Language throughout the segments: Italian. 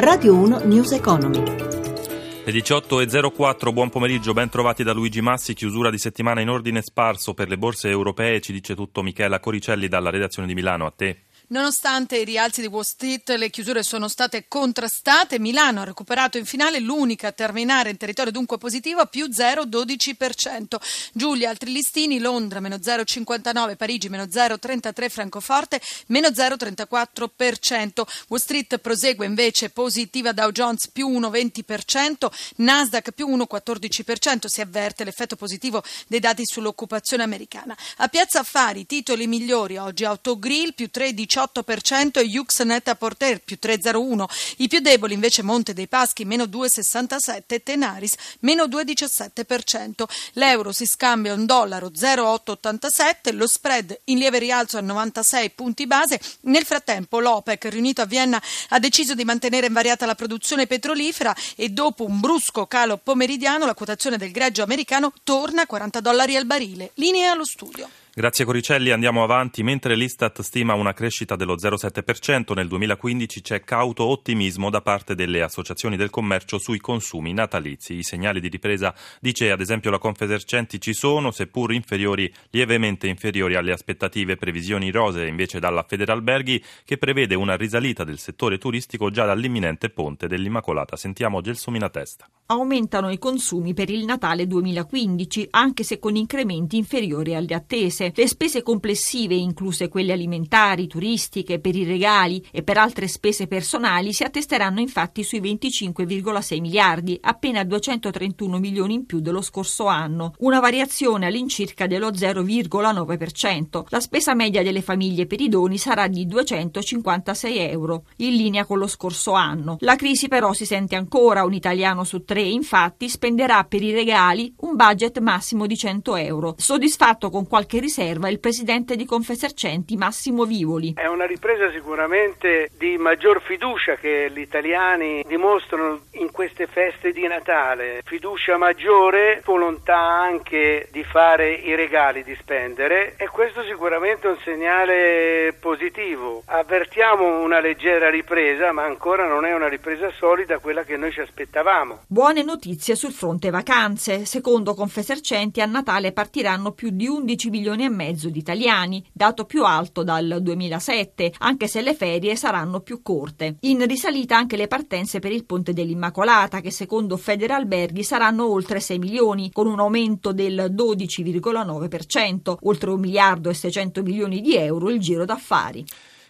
Radio 1 News Economy. Le 18.04, buon pomeriggio, ben trovati da Luigi Massi, chiusura di settimana in ordine sparso per le borse europee, ci dice tutto Michela Coricelli dalla redazione di Milano, a te. Nonostante i rialzi di Wall Street, le chiusure sono state contrastate. Milano ha recuperato in finale l'unica a terminare in territorio dunque positivo a più 0,12%. Giulia, altri listini, Londra meno 0,59%, Parigi meno 0,33%, Francoforte meno 0,34%. Wall Street prosegue invece positiva Dow Jones più 1,20%, Nasdaq più 1,14%. Si avverte l'effetto positivo dei dati sull'occupazione americana. A Piazza Affari, titoli migliori oggi Autogrill più 13%. 18% e Yux Netta Porter più 3,01. I più deboli invece Monte dei Paschi meno 2,67 e Tenaris meno 2,17%. L'euro si scambia un dollaro 0,887, lo spread in lieve rialzo a 96 punti base. Nel frattempo l'OPEC riunito a Vienna ha deciso di mantenere invariata la produzione petrolifera e dopo un brusco calo pomeridiano la quotazione del greggio americano torna a 40 dollari al barile. Linea allo studio. Grazie Coricelli, andiamo avanti. Mentre l'Istat stima una crescita dello 0,7% nel 2015 c'è cauto ottimismo da parte delle associazioni del commercio sui consumi natalizi. I segnali di ripresa, dice ad esempio la Confesercenti, ci sono, seppur inferiori, lievemente inferiori alle aspettative, previsioni rosee invece dalla Federalberghi che prevede una risalita del settore turistico già dall'imminente ponte dell'Immacolata. Sentiamo Gelsomina Testa. Aumentano i consumi per il Natale 2015, anche se con incrementi inferiori alle attese. Le spese complessive, incluse quelle alimentari, turistiche, per i regali e per altre spese personali, si attesteranno infatti sui 25,6 miliardi, appena 231 milioni in più dello scorso anno, una variazione all'incirca dello 0,9%. La spesa media delle famiglie per i doni sarà di 256 euro, in linea con lo scorso anno. La crisi però si sente ancora, un italiano su tre infatti spenderà per i regali un budget massimo di 100 euro. Soddisfatto con qualche riserva il presidente di Confesercenti Massimo Vivoli. È una ripresa sicuramente di maggior fiducia che gli italiani dimostrano in queste feste di Natale. Fiducia maggiore, volontà anche di fare i regali, di spendere e questo sicuramente è un segnale positivo. Avvertiamo una leggera ripresa, ma ancora non è una ripresa solida quella che noi ci aspettavamo. Buone notizie sul fronte vacanze. Secondo Confesercenti a Natale partiranno più di 11 milioni e mezzo di italiani, dato più alto dal 2007, anche se le ferie saranno più corte. In risalita anche le partenze per il Ponte dell'Immacolata, che secondo Federalberghi saranno oltre 6 milioni, con un aumento del 12,9%, oltre 1 miliardo e 600 milioni di euro il giro d'affari.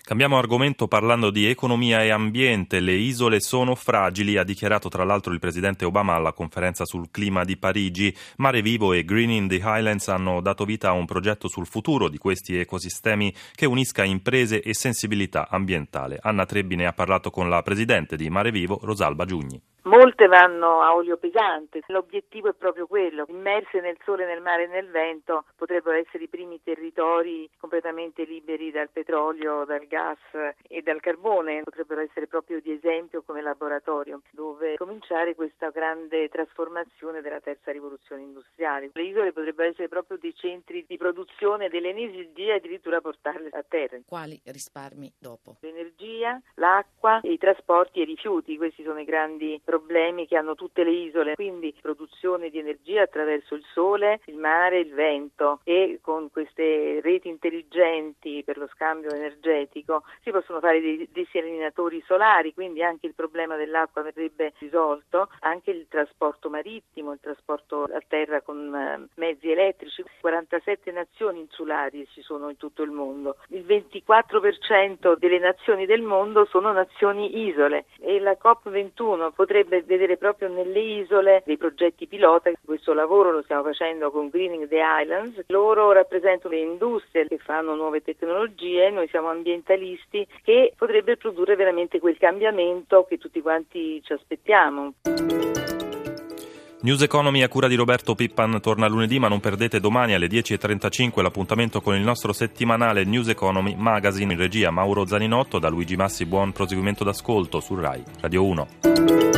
Cambiamo argomento parlando di economia e ambiente. Le isole sono fragili, ha dichiarato tra l'altro il presidente Obama alla conferenza sul clima di Parigi. Mare Vivo e Greening the Highlands hanno dato vita a un progetto sul futuro di questi ecosistemi che unisca imprese e sensibilità ambientale. Anna Trebbine ha parlato con la presidente di Mare Vivo, Rosalba Giugni. Molte vanno a olio pesante, l'obiettivo è proprio quello, immerse nel sole, nel mare e nel vento potrebbero essere i primi territori completamente liberi dal petrolio, dal gas e dal carbone, potrebbero essere proprio di esempio come laboratorio dove cominciare questa grande trasformazione della terza rivoluzione industriale. Le isole potrebbero essere proprio dei centri di produzione dell'energia e addirittura portarle a terra. Quali risparmi dopo? L'energia, l'acqua, i trasporti e i rifiuti, questi sono i grandi problemi problemi che hanno tutte le isole, quindi produzione di energia attraverso il sole, il mare, il vento e con queste reti intelligenti per lo scambio energetico si possono fare dei desalinatori solari, quindi anche il problema dell'acqua verrebbe risolto, anche il trasporto marittimo, il trasporto a terra con eh, mezzi elettrici, 47 nazioni insulari ci sono in tutto il mondo, il 24% delle nazioni del mondo sono nazioni isole e la COP21 potrebbe potrebbe vedere proprio nelle isole dei progetti pilota. Questo lavoro lo stiamo facendo con Greening the Islands. Loro rappresentano le industrie che fanno nuove tecnologie, noi siamo ambientalisti che potrebbe produrre veramente quel cambiamento che tutti quanti ci aspettiamo. News Economy a cura di Roberto Pippan torna lunedì, ma non perdete domani alle 10.35 l'appuntamento con il nostro settimanale News Economy Magazine in regia Mauro Zaninotto. Da Luigi Massi buon proseguimento d'ascolto su RAI Radio 1.